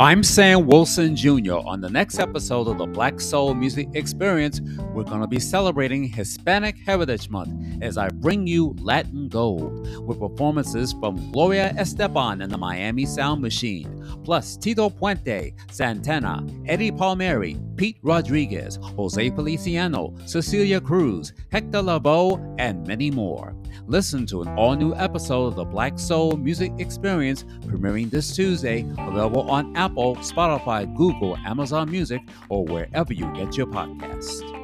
I'm Sam Wilson Jr. On the next episode of the Black Soul Music Experience, we're going to be celebrating Hispanic Heritage Month as I bring you Latin Gold with performances from Gloria Estefan and the Miami Sound Machine, plus Tito Puente, Santana, Eddie Palmieri, Pete Rodriguez, Jose Feliciano, Cecilia Cruz, Hector Lavoe, and many more. Listen to an all new episode of the Black Soul Music Experience premiering this Tuesday, available on Apple, Spotify, Google, Amazon Music, or wherever you get your podcasts.